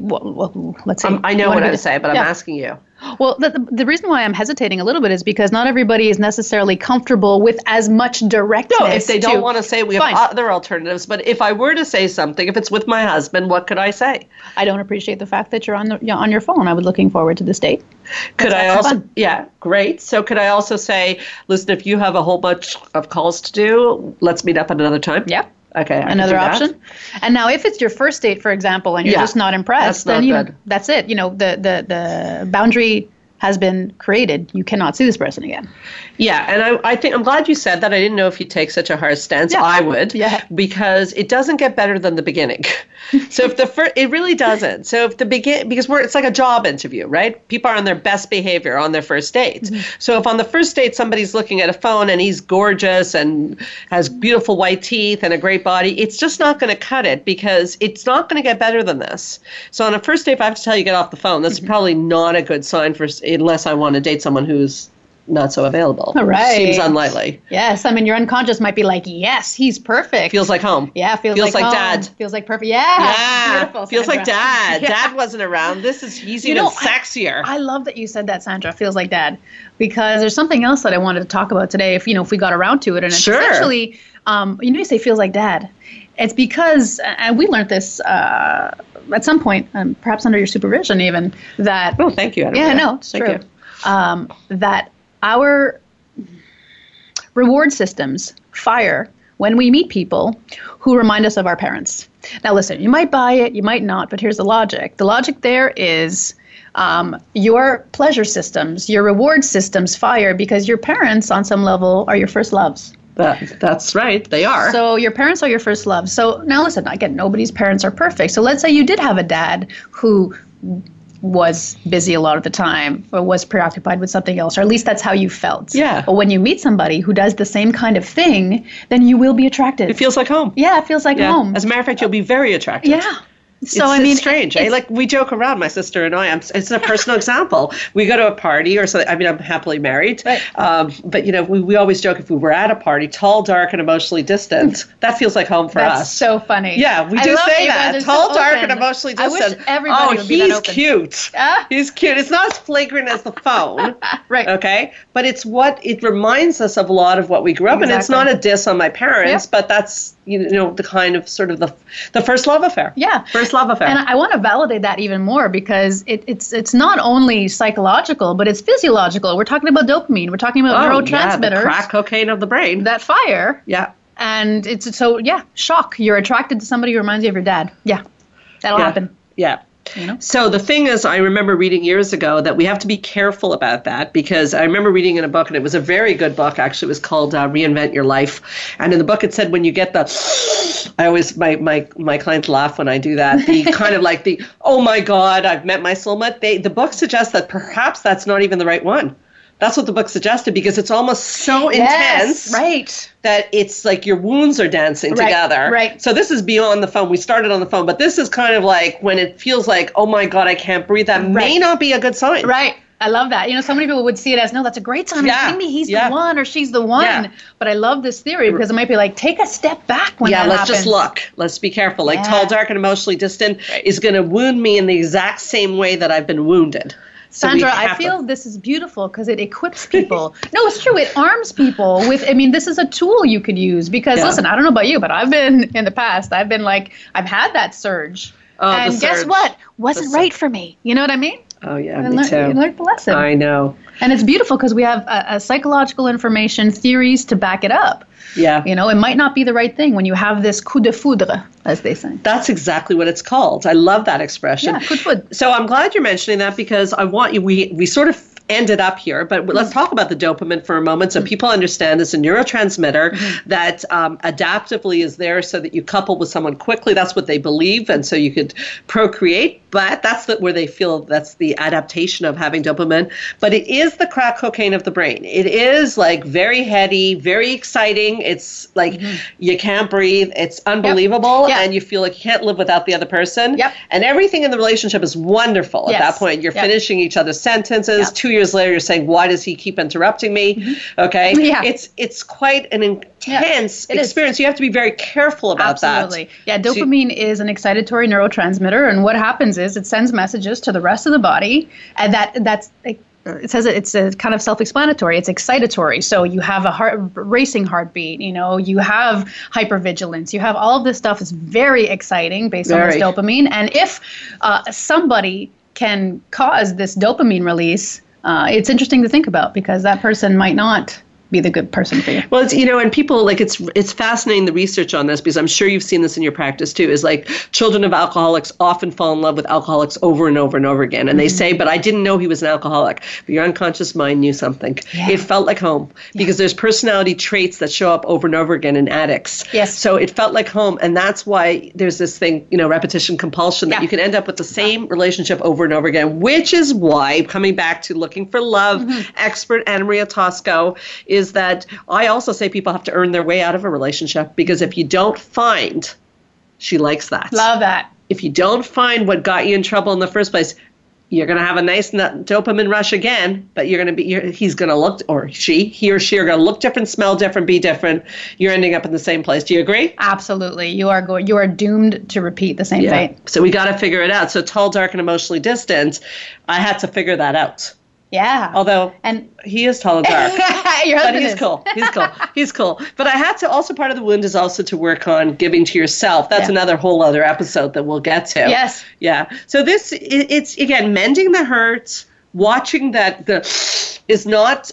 Well, well, let's see. Um, I know what I would say, but Yeah. I'm asking you. Well, the, the, reason why I'm hesitating a little bit is because not everybody is necessarily comfortable with as much directness. No, if they don't to- want to say, we have Fine. other alternatives. But if I were to say something, if it's with my husband, what could I say? I don't appreciate the fact that you're on the, you're on your phone. I was looking forward to this date. Could I also, fun. yeah, great. So could I also say, listen, if you have a whole bunch of calls to do, let's meet up at another time? Yeah. Okay. I Another option. And now, if it's your first date, for example, and you're Yeah, just not impressed, that's not then you know, that's it. You know, the, the, the boundary has been created. You cannot see this person again. Yeah, and I, I think I'm glad you said that. I didn't know if you'd take such a hard stance. Yeah. I would, Yeah. because it doesn't get better than the beginning. so if the first, it really doesn't. So if the begin, because we're, it's like a job interview, right? People are on their best behavior on their first date. Mm-hmm. So if on the first date somebody's looking at a phone and he's gorgeous and has beautiful white teeth and a great body, it's just not going to cut it because it's not going to get better than this. So on a first date, if I have to tell you get off the phone, Mm-hmm. that's probably not a good sign for unless I want to date someone who's not so available. All right. Seems unlikely. Yes, I mean, your unconscious might be like, yes, he's perfect. Feels like home. yeah, feels, feels like home. dad. Feels like perfect. Yeah, Yeah. beautiful. Feels like dad. Yeah. Dad wasn't around. This is he's You even know, I- sexier. I love that you said that, Sandra. Feels like dad, because there's something else that I wanted to talk about today. If you know, if we got around to it, and it's Sure. essentially, um, you know, you say feels like dad. It's because, and we learned this uh, at some point, um, perhaps under your supervision, even that. oh, thank you. Adam. yeah, no, it's Thank true. you. Um, that our reward systems fire when we meet people who remind us of our parents. Now, listen, you might buy it, you might not, but here's the logic. The logic there is um, your pleasure systems, your reward systems fire because your parents, on some level, are your first loves. That, that's right, they are. So your parents are your first love. So now listen, again, nobody's parents are perfect. So let's say you did have a dad who was busy a lot of the time or was preoccupied with something else, or at least that's how you felt. Yeah. But when you meet somebody who does the same kind of thing, then you will be attracted. it feels like home. yeah, it feels like Yeah. home. As a matter of fact, you'll be very attracted. yeah. So it's, I mean, it's strange. it's- Like we joke around, my sister and I. I'm, it's a personal example. We go to a party or something. I mean, I'm happily married, Right. um, but you know, we, we always joke if we were at a party, tall, dark, and emotionally distant, that feels like home for us. That's us. so funny. yeah, we I do say that. Tall, so dark, and emotionally distant. I wish everybody oh, would be that he's open. cute. Ah. He's cute. It's not as flagrant as the phone. Right. Okay. But it's what it reminds us of a lot of what we grew up in. It's not a diss on my parents, but that's you know the kind of sort of the the first love affair. Yeah. First love affair. And I want to validate that even more because it, it's it's not only psychological, but it's physiological. We're talking about dopamine. We're talking about Oh, yeah, neurotransmitters crack cocaine of the brain. that fire. yeah. And it's so yeah, shock. You're attracted to somebody who reminds you of your dad. Yeah, that'll yeah. happen. Yeah. You know? So the thing is, I remember reading years ago that we have to be careful about that because I remember reading in a book, and it was a very good book. Actually, it was called uh, "Reinvent Your Life," and in the book it said when you get the, I always my my my clients laugh when I do that. The kind of like the oh my god, I've met my soulmate. They the book suggests that perhaps that's not even the right one. That's what the book suggested because it's almost so intense right. that it's like your wounds are dancing Right, together. right. So this is beyond the phone. We started on the phone, but this is kind of like when it feels like, oh my God, I can't breathe. That may not be a good sign. Right. I love that. You know, so many people would see it as, no, that's a great sign. Yeah, me he's yeah. the one or she's the one. Yeah. But I love this theory because it might be like, take a step back when yeah, that let's happens. just look. Let's be careful. Like Yeah. tall, dark, and emotionally distant is going to wound me in the exact same way that I've been wounded. So Sandra, I have to- feel this is beautiful because it equips people. no, it's true. It arms people with, I mean, this is a tool you could use because, Yeah. listen, I don't know about you, but I've been in the past, I've been like, I've had that surge. Oh, and guess what? Wasn't right for me. You know what I mean? Oh yeah, I me learned, too. you learned the lesson. I know. and it's beautiful because we have a, a psychological information, theories to back it up. Yeah. You know, it might not be the right thing when you have this coup de foudre, as they say. That's exactly what it's called. I love that expression. Yeah, coup de foudre. So I'm glad you're mentioning that because I want you. We we sort of ended up here, but let's mm. talk about the dopamine for a moment so mm. people understand it's a neurotransmitter mm. that um, adaptively is there so that you couple with someone quickly. That's what they believe, and so you could procreate. But that's the, where they feel that's the adaptation of having dopamine. But it is the crack cocaine of the brain. It is like very heady, very exciting. It's like mm-hmm. you can't breathe. It's unbelievable, Yeah. and you feel like you can't live without the other person. Yep. And everything in the relationship is wonderful at that point. You're Yep. finishing each other's sentences. Yep. Two years later, you're saying, "Why does he keep interrupting me?" Okay. Mm-hmm. Yeah. It's it's quite an intense is. experience. You have to be very careful about Absolutely. that. Yeah, dopamine is an excitatory neurotransmitter, and what happens is it sends messages to the rest of the body, and that that's it says it, it's a kind of self-explanatory. It's excitatory. So you have a heart racing heartbeat. You know, you have hypervigilance. You have all of this stuff is very exciting based on this dopamine. And if uh, somebody can cause this dopamine release, uh, it's interesting to think about because that person might not be the good person for you. Well, it's you know, and people like it's it's fascinating the research on this because I'm sure you've seen this in your practice too. Is like children of alcoholics often fall in love with alcoholics over and over and over again, and they Mm-hmm. say, "But I didn't know he was an alcoholic." But your unconscious mind knew something. It felt like home because there's personality traits that show up over and over again in addicts. Yes. So it felt like home, and that's why there's this thing, you know, repetition compulsion that Yeah. you can end up with the same relationship over and over again. Which is why coming back to looking for love, Mm-hmm. expert Anna Maria Tosco is that I also say people have to earn their way out of a relationship because if you don't find, she likes that. Love that. If you don't find what got you in trouble in the first place, you're going to have a nice dopamine rush again, but you're going to be, you're, he's going to look, or she, he or she are going to look different, smell different, be different. You're ending up in the same place. Do you agree? Absolutely. You are going you are doomed to repeat the same fate. So we got to figure it out. So tall, dark, and emotionally distant, I had to figure that out. Yeah. Although and he is tall and dark. your but he's is. cool. He's cool. He's cool. But I had to also part of the wound is also to work on giving to yourself. That's Yeah. another whole other episode that we'll get to. Yes. Yeah. So this it, it's again mending the hurts, watching that the is not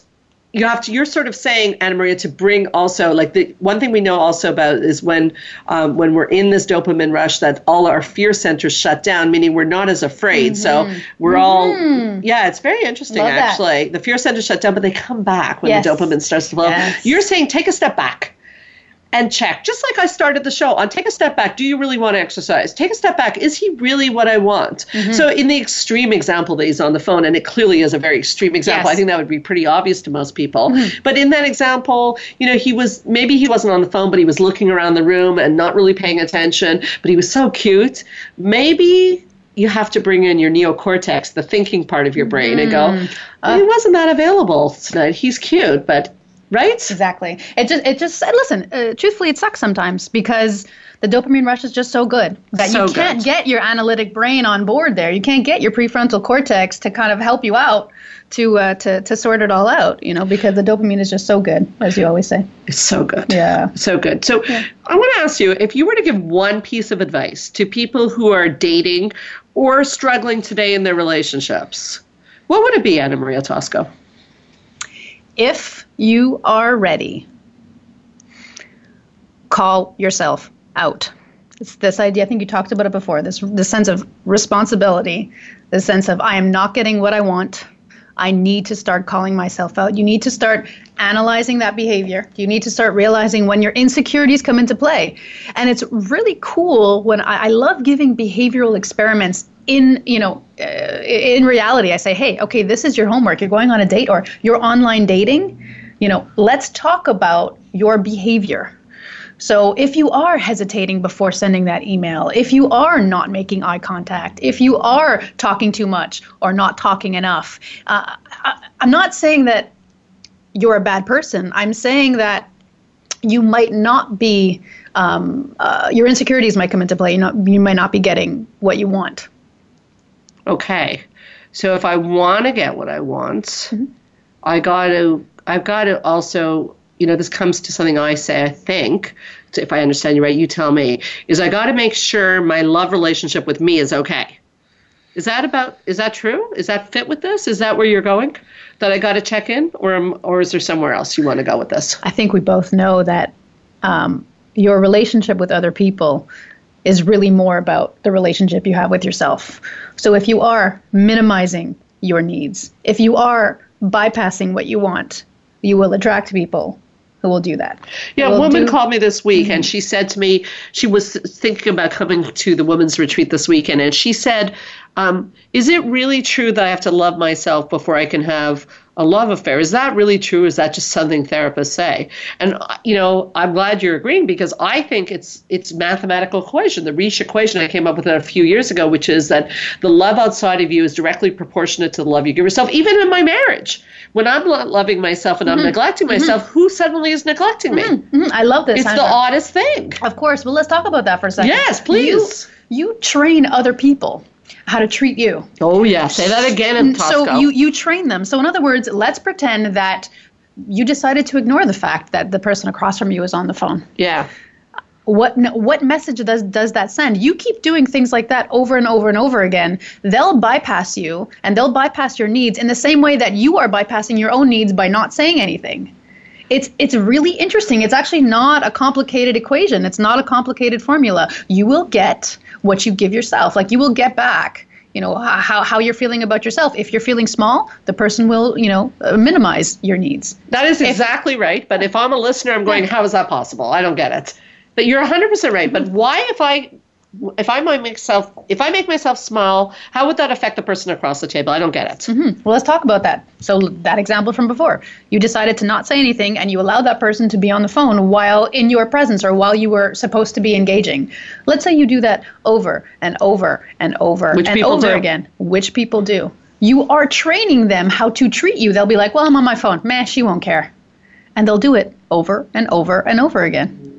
you have to you're sort of saying anna maria to bring also like the one thing we know also about is when um, when we're in this dopamine rush that all our fear centers shut down meaning we're not as afraid mm-hmm. so we're mm-hmm. all yeah it's very interesting Love actually that. the fear centers shut down but they come back when yes. the dopamine starts to flow yes. you're saying take a step back and check. Just like I started the show on take a step back. Do you really want to exercise? Take a step back. Is he really what I want? Mm-hmm. So, in the extreme example that he's on the phone, and it clearly is a very extreme example, yes. I think that would be pretty obvious to most people. Mm-hmm. But in that example, you know, he was maybe he wasn't on the phone, but he was looking around the room and not really paying attention, but he was so cute. Maybe you have to bring in your neocortex, the thinking part of your brain, and go, mm. uh, he wasn't that available tonight. He's cute, but right? Exactly. It just it just listen uh, truthfully it sucks sometimes because the dopamine rush is just so good that so you can't good. get your analytic brain on board there. You can't get your prefrontal cortex to kind of help you out to uh, to to sort it all out you know because the dopamine is just so good as you always say. It's so good. Yeah. So good. So yeah. i want to ask you if you were to give one piece of advice to people who are dating or struggling today in their relationships what would it be anna maria tosco if you are ready, call yourself out. It's this idea, I think you talked about it before, this, this sense of responsibility, the sense of I am not getting what I want. I need to start calling myself out. You need to start analyzing that behavior. You need to start realizing when your insecurities come into play. And it's really cool when I, I love giving behavioral experiments in you know uh, in reality i say hey okay this is your homework you're going on a date or you're online dating you know let's talk about your behavior so if you are hesitating before sending that email if you are not making eye contact if you are talking too much or not talking enough uh, I, i'm not saying that you're a bad person. I'm saying that you might not be um, uh, your insecurities might come into play. You, know, you might not be getting what you want. Okay, so if I want to get what I want, mm-hmm. I got to, I've got to also, you know, this comes to something I say, I think, if I understand you right, you tell me, is I got to make sure my love relationship with me is okay. Is that about, is that true? Is that fit with this? Is that where you're going? That I got to check in? Or, or is there somewhere else you want to go with this? I think we both know that um, your relationship with other people is really more about the relationship you have with yourself. So if you are minimizing your needs, if you are bypassing what you want, you will attract people who will do that. Yeah, a woman do- called me this week mm-hmm. and she said to me, she was thinking about coming to the women's retreat this weekend, and she said, um, Is it really true that I have to love myself before I can have a love affair. Is that really true? Is that just something therapists say? And you know, I'm glad you're agreeing because I think it's it's mathematical equation, the Risch equation. I came up with a few years ago, which is that the love outside of you is directly proportionate to the love you give yourself. Even in my marriage, when I'm not loving myself and I'm mm-hmm. neglecting mm-hmm. myself, who suddenly is neglecting me? Mm-hmm. mm-hmm. I love this. It's the oddest thing. Of course. Well, let's talk about that for a second. Yes, please. You, you train other people how to treat you. Oh yeah, say that again. Mm, so you you train them. So in other words, let's pretend that you decided to ignore the fact that the person across from you is on the phone. Yeah. What what message does does that send? You keep doing things like that over and over and over again. They'll bypass you and they'll bypass your needs in the same way that you are bypassing your own needs by not saying anything it's it's really interesting. It's actually not a complicated equation. It's not a complicated formula. You will get what you give yourself. Like you will get back you know how, how you're feeling about yourself. If you're feeling small the person will you know uh, minimize your needs. That is exactly if, right but if i'm a listener i'm going how is that possible? I don't get it. But you're 100% right but why if i if I make myself if I make myself small, how would that affect the person across the table? I don't get it. Mm-hmm. Well, let's talk about that. So that example from before, you decided to not say anything, and you allowed that person to be on the phone while in your presence or while you were supposed to be engaging. Let's say you do that over and over and over Which and over do. again. Which people do? You are training them how to treat you. They'll be like, "Well, I'm on my phone. Man, she won't care," and they'll do it over and over and over again.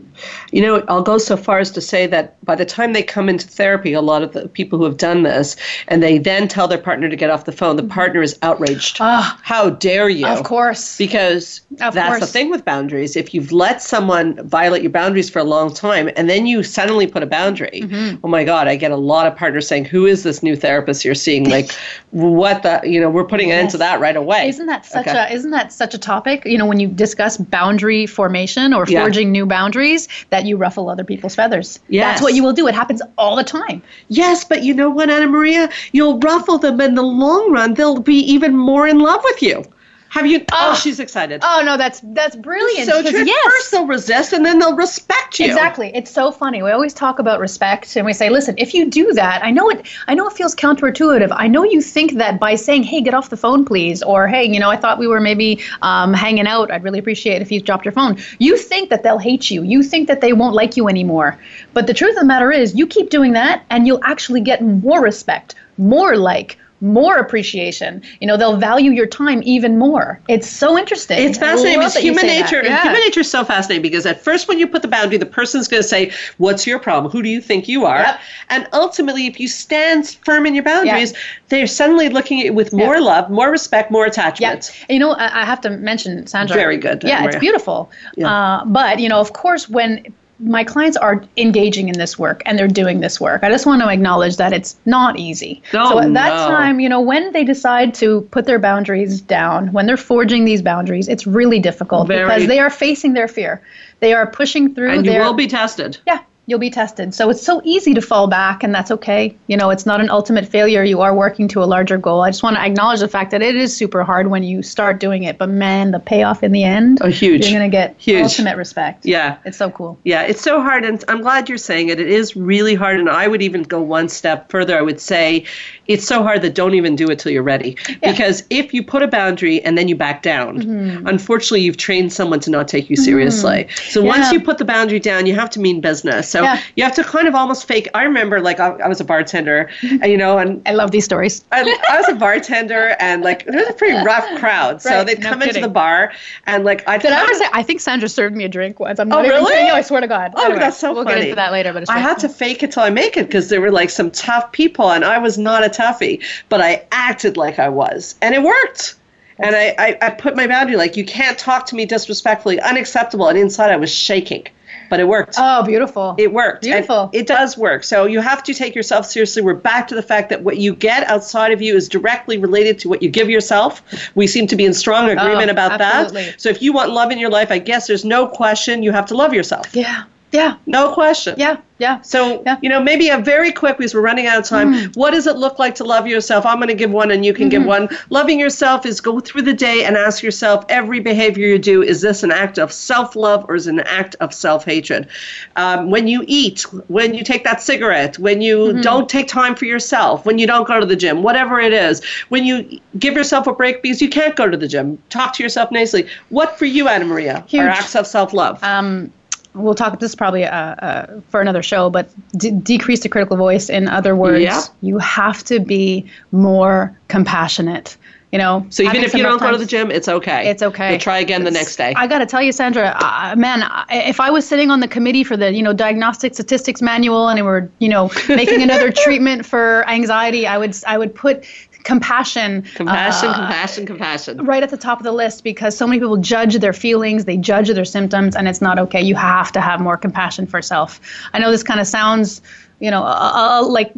You know, I'll go so far as to say that by the time they come into therapy, a lot of the people who have done this, and they then tell their partner to get off the phone, the partner is outraged. Ah. How dare you? Of course. Because Of that's the thing with boundaries. If you've let someone violate your boundaries for a long time and then you suddenly put a boundary, Mm-hmm. oh my God, I get a lot of partners saying, Who is this new therapist you're seeing? Like, what the, you know, we're putting an end to that right away. Isn't that such Okay. a isn't that such a topic? You know, when you discuss boundary formation or Yeah. forging new boundaries, that you ruffle other people's feathers. Yes. That's what you will do. It happens all the time. Yes, but you know what, Anna Maria? You'll ruffle them in the long run. They'll be even more in love with you. Have you? Oh, Oh. she's excited. Oh no, that's that's brilliant. so because true. yes. First they'll resist, and then they'll respect you. Exactly. It's so funny. We always talk about respect and we say, listen, if you do that, I know it I know it feels counterintuitive. I know you think that by saying, hey, get off the phone, please, or hey, you know, I thought we were maybe um, hanging out. I'd really appreciate if you dropped your phone. You think that they'll hate you. You think that they won't like you anymore. But the truth of the matter is you keep doing that and you'll actually get more respect, more like more appreciation. You know, they'll value your time even more. It's so interesting. It's fascinating. It's human nature. Yeah. Human nature is so fascinating because at first, when you put the boundary, the person's going to say, "What's your problem? Who do you think you are?" Yep. And ultimately, if you stand firm in your boundaries, they're suddenly looking at you with more Yeah. love, more respect, more Yeah, attachment. And you know, I, I have to mention Sandra. Very good, Yeah, Maria. it's beautiful. Yeah. Uh, but you know, of course, when my clients are engaging in this work and they're doing this work, I just want to acknowledge that it's not easy. No, so oh, at that no. time, you know, when they decide to put their boundaries down, when they're forging these boundaries, it's really difficult Very- because they are facing their fear. They are pushing through. And you their, will be tested. yeah, you'll be tested. So it's so easy to fall back, and that's okay. You know, it's not an ultimate failure. You are working to a larger goal. I just want to acknowledge the fact that it is super hard when you start doing it, but man, the payoff in the end, Oh, huge. You're going to get Huge. ultimate respect. Yeah. It's so cool. Yeah, it's so hard, and I'm glad you're saying it. It is really hard, and I would even go one step further. I would say it's so hard that don't even do it till you're ready. Because if you put a boundary and then you back down, mm-hmm. unfortunately, you've trained someone to not take you seriously. Mm-hmm. So once you put the boundary down, you have to mean business. So Yeah. you have to kind of almost fake. I remember, like, I, I was a bartender, and, you know, and I love these stories. I, I was a bartender, and like it was a pretty rough crowd. So Right, they'd no come into kidding. the bar, and like I Did I say? I think Sandra served me a drink once. I'm oh, not even really? kidding. I swear to God. Oh, Anyway, that's so we'll funny. get into that later. But it's I had to fake it till I make it because there were like some tough people, and I was not a toughie, but I acted like I was, and it worked. And I, I, I put my boundary like you can't talk to me disrespectfully, unacceptable, and inside I was shaking, but it worked. Oh, beautiful. It worked. And Beautiful. It does work. So you have to take yourself seriously. We're back to the fact that what you get outside of you is directly related to what you give yourself. We seem to be in strong oh, agreement about Oh, absolutely. that. So if you want love in your life, I guess there's no question you have to love yourself. yeah. Yeah. No question. Yeah. Yeah. So, Yeah. you know, maybe a very quick, because we're running out of time. What does it look like to love yourself? I'm going to give one and you can give one. Loving yourself is go through the day and ask yourself every behavior you do, is this an act of self love or is it an act of self hatred? Um, when you eat, when you take that cigarette, when you don't take time for yourself, when you don't go to the gym, whatever it is, when you give yourself a break because you can't go to the gym, talk to yourself nicely. What for you, Anna Maria, Huge. are acts of self love? um, we'll talk this is probably uh, uh, for another show but d- decrease the critical voice in other words Yeah. you have to be more compassionate you know so even if you don't rough go to the gym, it's okay. it's okay. You'll try again the next day. I got to tell you, Sandra, uh, man, I- if I was sitting on the committee for the, you know, diagnostic statistics manual and we were, you know, making another treatment for anxiety, I would, I would put compassion, Compassion, uh, compassion, compassion. right at the top of the list because so many people judge their feelings, they judge their symptoms, and it's not okay. You have to have more compassion for self. I know this kind of sounds, you know, uh, uh, like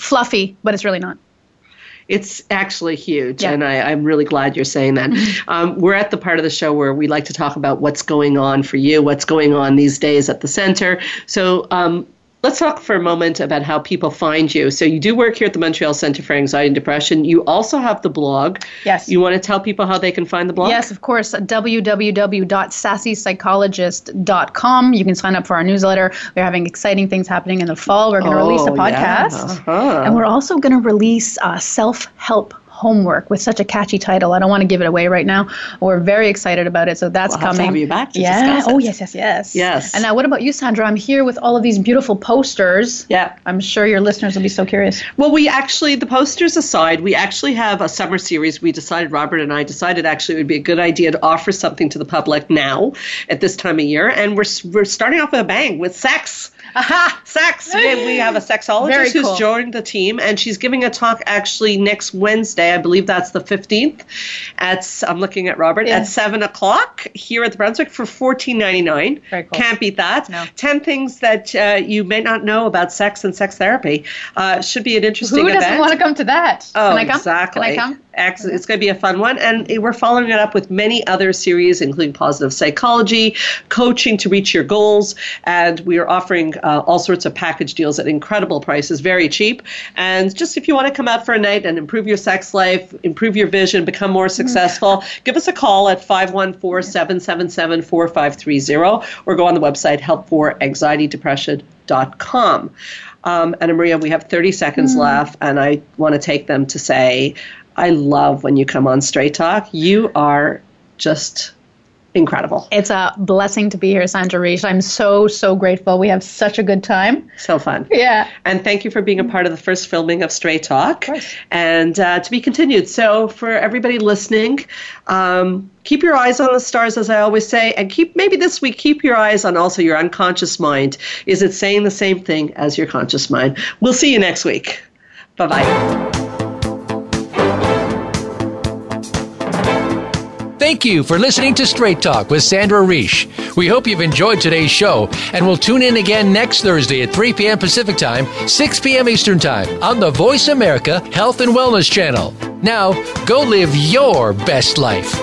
fluffy, but it's really not. It's actually huge, Yeah. and I, I'm really glad you're saying that. Um, we're at the part of the show where we like to talk about what's going on for you, what's going on these days at the center. So um, let's talk for a moment about how people find you. So you do work here at the Montreal Center for Anxiety and Depression. You also have the blog. Yes. You want to tell people how they can find the blog? Yes, of course. www.sassypsychologist.com. You can sign up for our newsletter. We're having exciting things happening in the fall. We're going to release a Oh, yeah. podcast. Uh-huh. And we're also going to release uh, self help Homework with such a catchy title. I don't want to give it away right now. We're very excited about it. So that's we'll coming. Have, have you back to yeah. discuss oh, it. Oh yes, yes, yes. Yes. And now, what about you, Sandra? I'm here with all of these beautiful posters. Yeah. I'm sure your listeners will be so curious. Well, we actually, the posters aside, we actually have a summer series. We decided, Robert and I decided actually it would be a good idea to offer something to the public now at this time of year. And we're, we're starting off with a bang with sex. Aha! Sex! We have a sexologist who's joined the team, and she's giving a talk actually next Wednesday. I believe that's the 15th. At I'm looking at Robert Yeah. at seven o'clock here at the Brunswick for 14.99. Very cool. Can't beat that. No. Ten things that uh, you may not know about sex and sex therapy. Uh, should be an interesting Who doesn't event. want to come to that? Oh, Can I come? exactly. Can I come? It's going to be a fun one. And we're following it up with many other series, including positive psychology, coaching to reach your goals. And we are offering uh, all sorts of package deals at incredible prices, very cheap. And just if you want to come out for a night and improve your sex life, improve your vision, become more successful, give us a call at 514 777 4530 or go on the website helpforanxietydepression.com. Um, Anna Maria, we have 30 seconds left, and I want to take them to say, I love when you come on Straight Talk. You are just incredible. It's a blessing to be here, Sandra Reich. I'm so, so grateful. We have such a good time. So fun. Yeah. And thank you for being a part of the first filming of Straight Talk. course. And uh, to be continued. So, for everybody listening, um, keep your eyes on the stars, as I always say, and keep maybe this week, keep your eyes on also your unconscious mind. Is it saying the same thing as your conscious mind? We'll see you next week. Bye bye. Thank you for listening to Straight Talk with Sandra Reich. We hope you've enjoyed today's show and we'll tune in again next Thursday at 3 p.m. Pacific Time, 6 p.m. Eastern Time on the Voice America Health and Wellness Channel. Now, go live your best life.